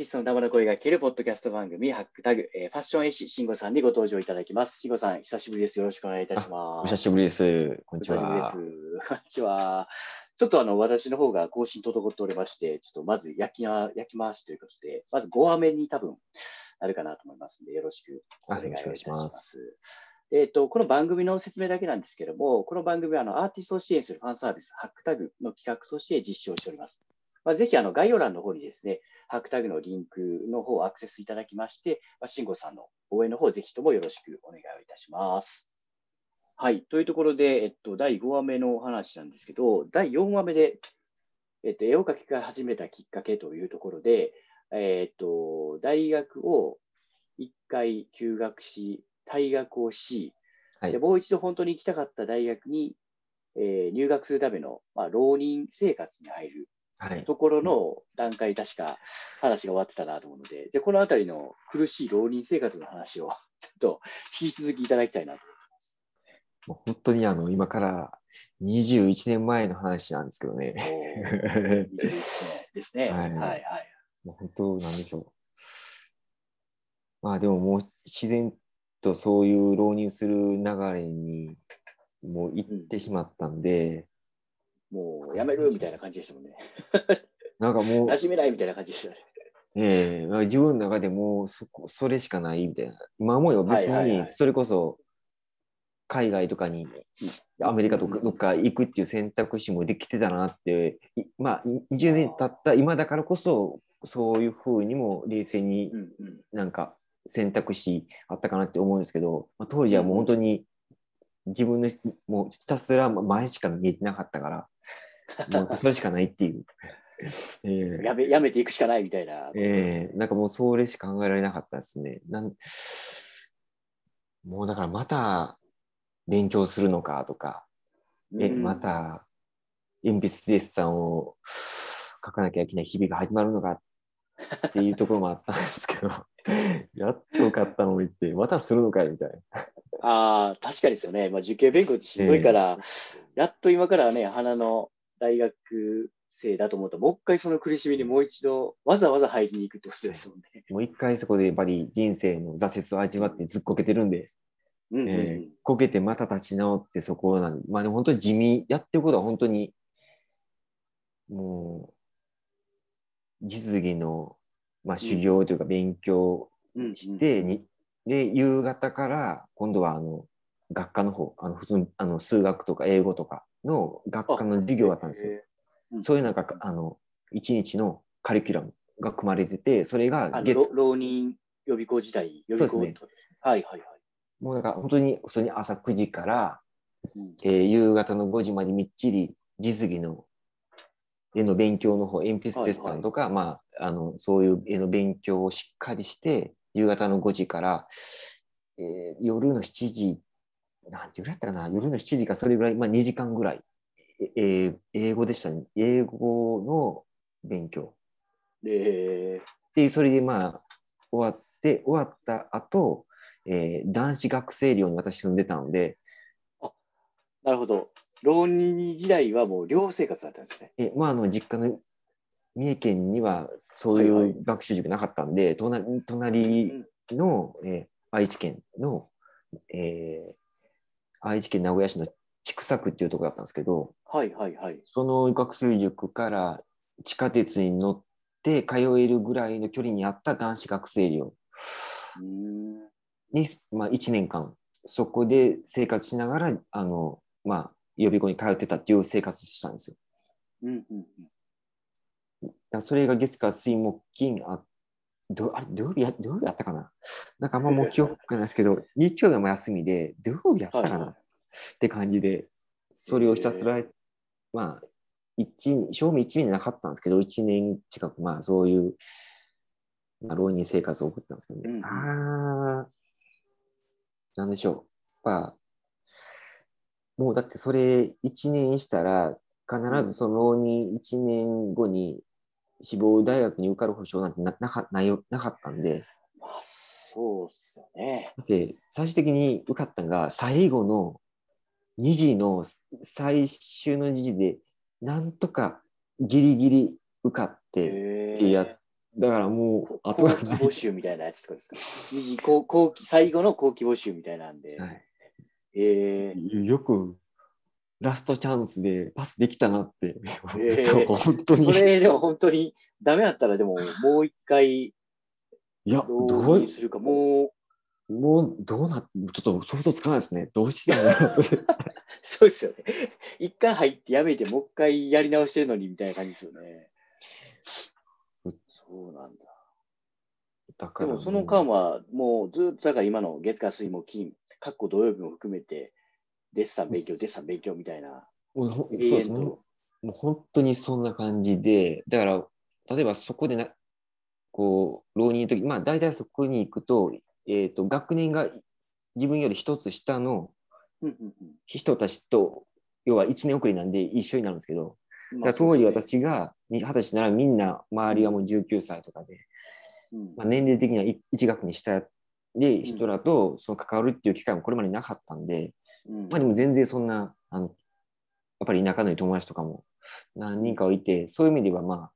ティストの生の声が聞けるポッドキャスト番組、ハックタグ、えーファッション絵師、慎吾さんにご登場いただきます。慎吾さん、久しぶりです。よろしくお願いいたします。お久しぶりです。こんおにちは。こんにちは。ちょっとあの、私の方が更新滞っておりまして、ちょっとまず焼きな、焼き回しということで、まず5話目に多分なるかなと思いますので、よろしくお願いいたし。ますえっ、と、この番組の説明だけなんですけども、この番組はあのアーティストを支援するファンサービス、ハックタグの企画として実施をしております。まあ、ぜひあの概要欄の方にですね、ハックタグのリンクの方をアクセスいただきまして、まあ、慎吾さんの応援の方、ぜひともよろしくお願いをいたします。はい。というところで、えっと、第5話目のお話なんですけど、第4話目で、えっと、絵を描きが始めたきっかけというところで、えっと、大学を1回休学し、退学をし、はいでもう一度本当に行きたかった大学に、えー入学するための、まあ、浪人生活に入るはい。ところの段階、確か話が終わってたなと思うので、でこのあたりの苦しい浪人生活の話を ちょっと引き続きいただきたいなともう本当にあの、今から21年前の話なんですけどね。思います。ですね。ですね。ははいいはい。もう本当、なんでしょう。まあでももう自然とそういう浪人する流れにもう行ってしまったんで、もうやめるみたいな感じでしたもんね。なんかもう馴、染めないみたいな感じでしたね。ええまあ自分の中でもうそこそれしかないみたいな。今思えば別にそれこそ海外とかに、アメリカとかうんどっか行くっていう選択肢もできてたなって、いまあい20年経った今だからこそそういうふうにも冷静に。なんか選択肢あったかなって思うんですけど、まあ、当時はもう本当に自分のもうひたすら前しか見えてなかったから、もうそれしかないっていう。ええやめやめていくしかないみたいな。ええなんかもうそれしか考えられなかったですね。なんもうだからまた勉強するのかとか、えうんまた鉛筆デッサンを書かなきゃいけない日々が始まるのかっていうところもあったんですけど、やっと受かったのにって、またするのかよみたいな。ああ、確かにですよね。まあ、受験勉強ってしんどいから、やっと今からね、花の大学生だと思うと、もう一回その苦しみにもう一度、わざわざ入りに行くってことですもんね。もう一回そこでやっぱり人生の挫折を味わってずっこけてるんで、うんうんうんえーこけてまた立ち直ってそこなんで、まあでも本当に地味、やってることは本当に、もう、実技の、まあ、修行というか勉強うんうんして、にで、夕方から今度はあの、学科の方、あの、普通にあの数学とか英語とかの学科の授業だったんですよ。へー。そういうなんか、あの、一日のカリキュラムが組まれてて、それが月、ろ浪人予備校時代、予備校そうですね。はいはいはい。もうなんか本当に普通に朝9時から、うん。えー夕方の5時までみっちり実技の絵の勉強の方、鉛筆デッサンとか、まあ、あの、そういう絵の勉強をしっかりして、夕方の5時から、えー夜の7時、何時ぐらいだったかな、夜の7時かそれぐらい、まあ2時間ぐらい、ええー英語でしたね。英語の勉強。で、で、それでまあ、終わって、終わった後、えー男子学生寮に私住んでたので、なるほど。浪人時代はもう寮生活だったんですね。えまあ、あの実家の三重県にはそういはいはいう学習塾なかったんで、隣隣の、えー愛知県の、えー愛知県名古屋市の千種区っていうところだったんですけど、はいはいはい。その学習塾から地下鉄に乗って通えるぐらいの距離にあった男子学生寮に、まあ、1年間そこで生活しながらあの、まあ、予備校に通ってたっていう生活をしたんですよ。うんうんうん。それが月火水木金あどあれ土曜日や土曜日やったかな？なんかあんまもう記憶がないですけど日曜日も休みで土曜日やったかな、はいはいって感じでそれをひたすら、まあ一賞味1年なかったんですけど1年近くまあそういう、まあ、浪人生活を送ったんですけどね、うんうんああなんでしょう。まあもうだってそれ1年したら必ずその浪人1年後に志望大学に受かる保証なんてななかないよなかったんで、まあ、そうっすよね。で最終的に受かったのが最後の2次の最終の2次でなんとかギリギリ受かってやっだからもう、後は期募集みたいなやつとかですか？二次後後期、最後の後期募集みたいなんで。はい。えー、よくラストチャンスでパスできたなって、えー。本当に。それでも本当にダメだったらでももう一回いや、どどうするか、もう、もうどうな、ちょっと想像つかないですね。どうしてんだろう そうですよね。一回入ってやめて、もう一回やり直してるのにみたいな感じですよね。そうなんだ。だからでもその間は、もうずっとだから今の月火水木金、かっこ土曜日も含めて、デッサン勉強、デッサン勉強みたいな。もうほそう。もう本当にそんな感じで、だから、例えばそこでな、こう、浪人の時、まあ大体そこに行くと、えっ、と、学年が自分より一つ下の人たちと、要は1年遅れなんで一緒になるんですけど、当時、私が二十歳ならみんな周りはもう19歳とかで、うん。まあ、年齢的には1学に下で人らとその関わるっていう機会もこれまでなかったんで、うん。まあでも全然そんな、あの、やっぱり仲のいい友達とかも何人かはいて、そういう意味ではまあ、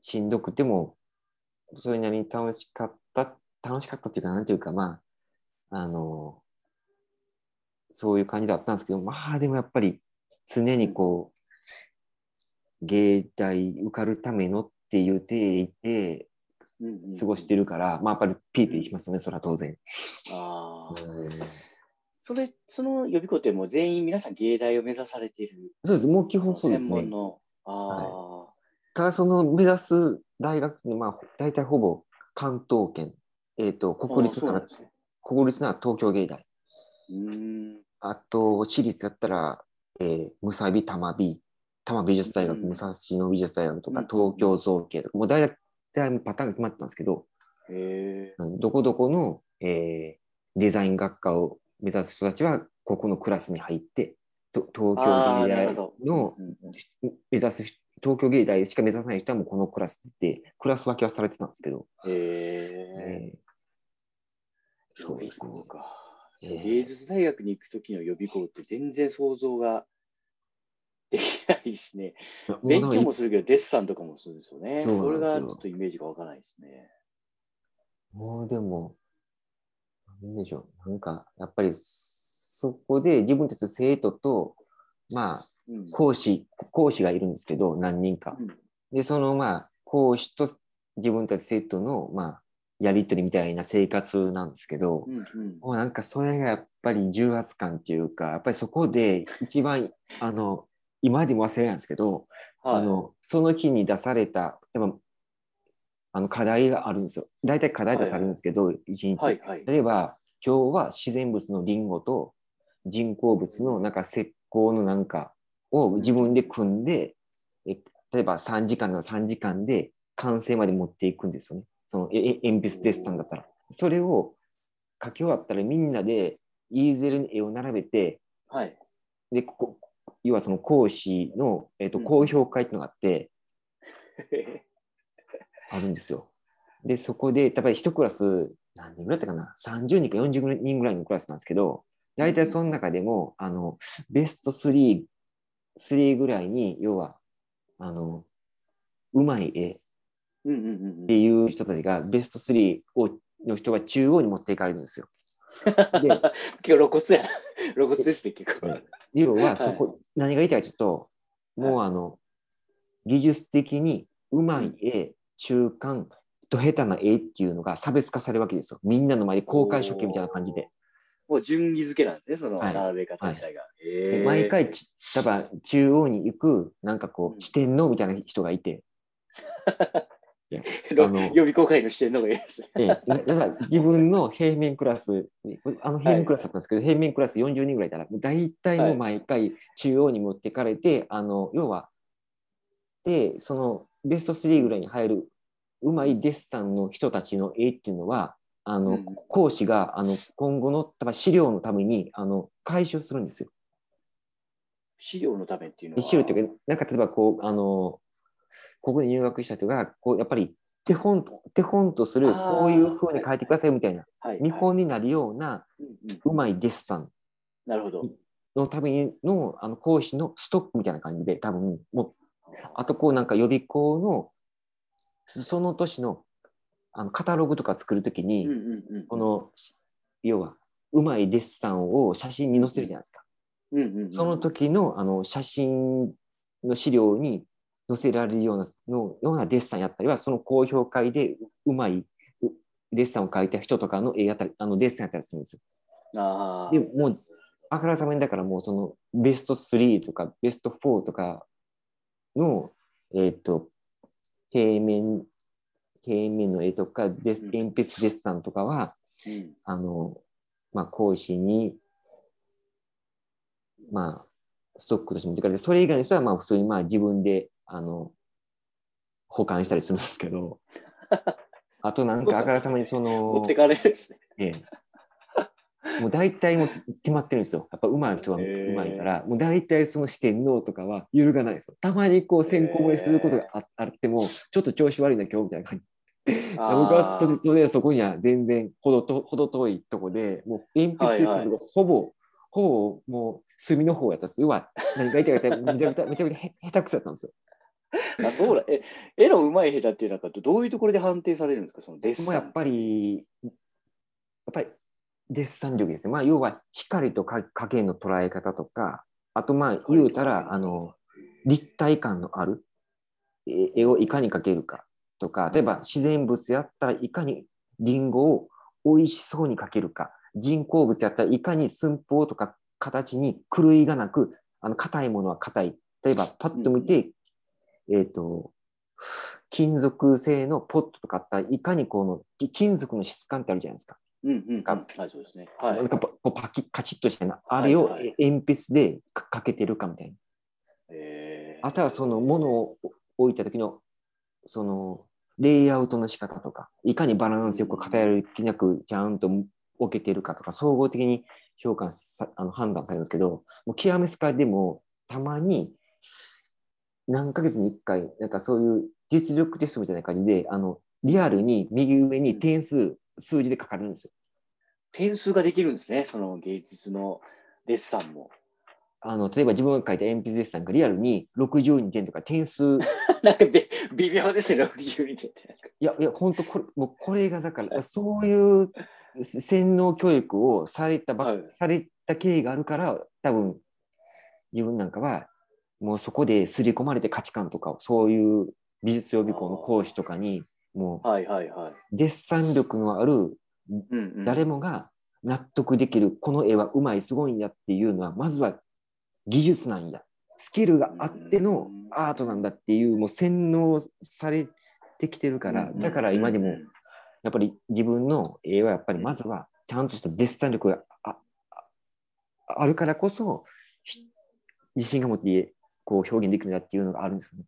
しんどくても、それなりに楽しかった、楽しかったっていうか、なんていうか、まあ、あの、そういう感じだったんですけど、まあでもやっぱり常にこう、芸大受かるためのっていう体で過ごしてるから、まあやっぱりピーピーしますよね、それは当然。ああ。うんそれ、その予備校ってもう全員皆さん芸大を目指されている。そうです、もう基本そうですね専門。の。ああ、ただその目指す大学って、まあ、大体ほぼ関東圏、えっ、と、国立なら。国立なら東京芸大。うーん。あと、私立だったら、えー、むさび、たまび、多摩美術大学、うん。武蔵野美術大学とか、うん。東京造形とか、もう大体パターンが決まってたんですけど、どこどこの、えーデザイン学科を目指す人たちは、ここのクラスに入って、と東京芸大。の目指す人東京芸大しか目指さない人はもうこのクラスで、クラス分けはされてたんですけど、へえ。えーそうですね予備校か。えー芸術大学に行くときの予備校って全然想像ができないですね。勉強もするけど、デッサンとかもするんですよね。そそれがちょっとイメージがわからないですね。もうでも、なんでしょう、なんか、やっぱりそこで自分たち生徒と、まあ、うん。講師、講師がいるんですけど、何人か。うんで、そのまあ、講師と自分たち生徒の、まあ、やりとりみたいな生活なんですけど、うんうんもうなんかそれがやっぱり重圧感っていうか、やっぱりそこで一番、あの、今でも忘れないんですけど、はいあの、その日に出された、例えば、あの課題があるんですよ。大体課題出されるんですけど、一日。はいはい。例えば、今日は自然物のリンゴと人工物のなんか石膏のなんかを自分で組んで、え例えば3時間なら3時間で完成まで持っていくんですよね。そのええ鉛筆デッサンだったら。それを書き終わったらみんなでイーゼルに絵を並べて、はい。で、ここ要はその講師の、えっとうん公表会っていうのがあって、あるんですよ。で、そこで、やっぱり一クラス、何人ぐらいだったかな ?30 人か40人ぐらいのクラスなんですけど、大体その中でも、あの、ベスト3、3ぐらいに、要は、あの、うまい絵っうんうんうんうんていう人たちが、ベスト3をの人が中央に持っていかれるんですよ。で結構露骨やな。露骨ですね、結構。要は、そこ、何が言いたいかというと、もうあの、技術的にうまい絵、中間、と下手な絵っていうのが差別化されるわけですよ。みんなの前で公開処刑みたいな感じで。もう順位付けなんですね、そのはい並べ方自体が。毎回ち、例えば中央に行く、なんかこうんう、四天王みたいな人がいて、いやろあの予備公開のしてるのがいいですね。ええだだから自分の平面クラス、あの平面クラスだったんですけど、平面クラス40人ぐらいいたら、大体もう毎回中央に持ってかれて、あの要は、で、そのベスト3ぐらいに入るうまいデッサンの人たちの絵っていうのは、あの、うん講師があの今後の多分資料のためにあの回収するんですよ。資料のためっていうのは。資料っていうか、なんか例えばこう、あの、ここに入学した人が、こう、やっぱり手本、手本とする、こういうふうに書いてくださいみたいな、はい、見本になるようなうまいデッサンなるほど。のためのあの講師のストックみたいな感じで、多分もう、あとこうなん。か予備校のその年のあのカタログとか作るときに、うん。うん。うん。この要はうまいデッサンを写真に載せるじゃないですか。うん。うん。うん、その時のあの写真の資料に載せられるようなのようなデッサンやったりは、その高評会でうまいうデッサンを描いた人とかの絵やったり、あのデッサンやったりするんですよ。ああ。でもうあからさまにだからもうそのベスト3とかベスト4とかの、えっ、と、平面、平面の絵とか鉛筆デッサンとかは、うんあの、まあ、講師に、まあ、ストックとして持ってかれて、それ以外の人は、まあ、普通に、まあ、自分で、あの、保管したりするんですけど、あとなんか、あからさまにその持って、かれるんですね。ええ、もう大体もう決まってるんですよ。やっぱ上手い人はへえ上手いから、もう大体その四天王とかは揺るがないですよ。たまにこう先行漏れすることがああっても、ちょっと調子悪いな今日みたいな感じ。僕はそそれでそこには全然ほどとほど遠いとこで、もう鉛筆ですけど、ほぼ、ほぼもう墨の方やったんです。うわ、何か言っためちゃくちゃめちゃくちゃへ下手くそやったんですよ。あそうだえ絵の上手い下手っていうのはどういうところで判定されるんですか？そのデッサンもうやっぱり、やっぱりデッサン力ですね。まあ、要は光とか影の捉え方とか、あとまあ言うたら、あの、立体感のあるえ絵をいかに描けるかとか、例えば自然物やったらいかにリンゴを美味しそうに描けるか、人工物やったらいかに寸法とか形に狂いがなく、あの硬いものは硬い。例えばパッと見て、えっ、と、金属製のポットとかあったらいかにこのき金属の質感ってあるじゃないですか。うんうんはい、そうですね。はいなん。かパキッカチッとしたな、あれをはいはい鉛筆でかかけてるかみたいな。えあとはその物を置いた時のそのレイアウトの仕方とか、いかにバランスよく偏りなくちゃんと置けてるかとか、総合的に評価さあの判断されるんですけど、もう極めスカでもたまに何ヶ月に1回、なんかそういう実力テストみたいな感じで、あのリアルに右上に点数、数字で書かれるんですよ。点数ができるんですね、その芸術のデッサンも。あの例えば自分が書いた鉛筆デッサンがリアルに62点とか点数 なんかべ微妙ですね、62点って。いやいや、本当これ、もうこれがだから、そういう洗脳教育をされたば、はいされた経緯があるから、多分自分なんかは、もうそこで刷り込まれて価値観とかを、そういう美術予備校の講師とかに、もはいはいはい。うデッサン力のある誰もが納得できる、この絵はうまい、すごいんやっていうのは、まずは技術なんや。スキルがあってのアートなんだっていう、もう洗脳されてきてるから、だから今でも、やっぱり自分の絵はやっぱりまずはちゃんとしたデッサン力があるからこそひ自信が持ってこう表現できるんだっていうのがあるんですよね。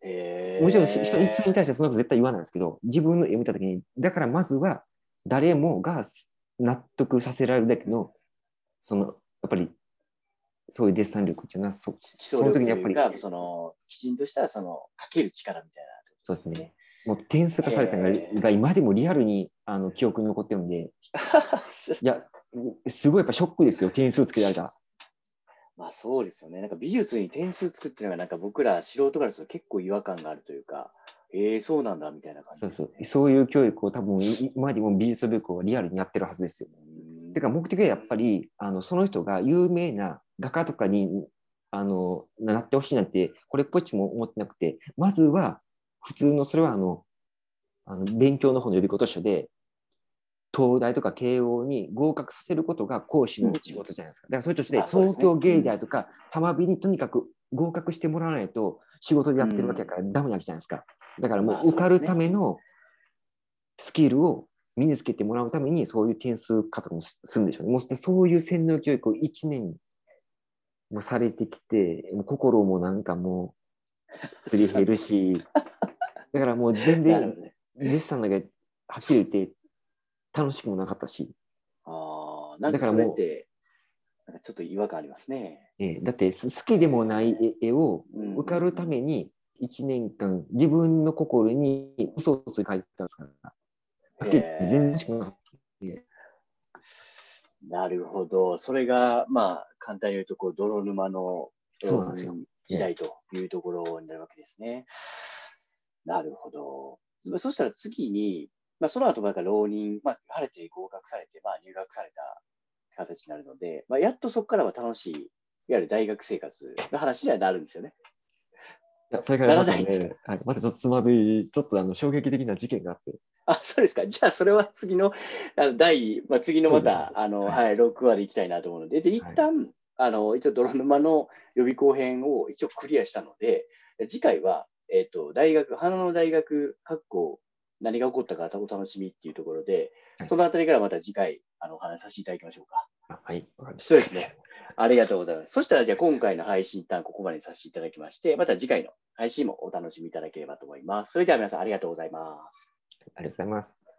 へー。もちろん人人に対してはそんなこと絶対言わないんですけど自分の絵を見た時にだからまずは誰もが納得させられるだけのそのやっぱりそういうデッサン力っていうのはそ基その時にやっぱりその、きちんとしたその、かける力みたいそうですねもう点数化されたのが今でもリアルにあの記憶に残ってるんでな。いやすごいやっぱショックですよ点数つけられたら。まあそうですよね。なんか美術に点数つくっていうのが、なんか僕ら素人からすると結構違和感があるというか、ええそうなんだみたいな感じです、そうそね。うそういう教育を多分い今までも美術予備校はリアルにやってるはずですよ。うんてか目的はやっぱりあのその人が有名な画家とかにあのなってほしいなんてこれっぽっちも思ってなくてまずは普通のそれはあのあの勉強の方の予備校と一緒で東大とか慶応に合格させることが講師の仕事じゃないですか。だからそれとして東京芸大とか玉美にとにかく合格してもらわないと仕事でやってるわけだからダメなわけじゃないですか。だからもまあう受かるためのスキルを身につけてもらうためにそういう点数化とかもすするんでしょうね。もうそういう洗脳教育を1年もされてきて、もう心もなんかもうすり減るし、だからもう全然ね。デッサンだけはっきり言って楽しくもなかったし、ああ、なんかそだからもうれって、なんかちょっと違和感ありますね。えーだってす好きでもない絵絵をうん受かるために1年間自分の心に嘘をついて書いてたんですから。はっきり言って全然楽しくなかった。なるほど。それが、まあ、簡単に言うと、こう、泥沼の時代というところになるわけですね。なるほど。そしたら次に、まあ、その後、なんか浪人、まあ、晴れて合格されて、まあ、入学された形になるので、まあ、やっとそこからは楽しい、いわゆる大学生活の話にはなるんですよね。いや、それからまたならないんですね、はい、またちょっとつまずい、ちょっとあの衝撃的な事件があって、あ、そうですか。じゃあ、それは次の、あの第、まあ、次のまた、あの、はいはい、6話でいきたいなと思うので、で、一旦、あの、一応、泥沼の予備校編を一応クリアしたので、次回は、えっ、と、大学、花の大学、各校、何が起こったかお楽しみっていうところで、はいそのあたりからまた次回、あの、お話しさせていただきましょうか。あはい、わかりました。そうですね。ありがとうございます。そしたら、じゃあ今回の配信一旦ここまでにさせていただきまして、また次回の配信もお楽しみいただければと思います。それでは皆さんありがとうございます。ありがとうございます。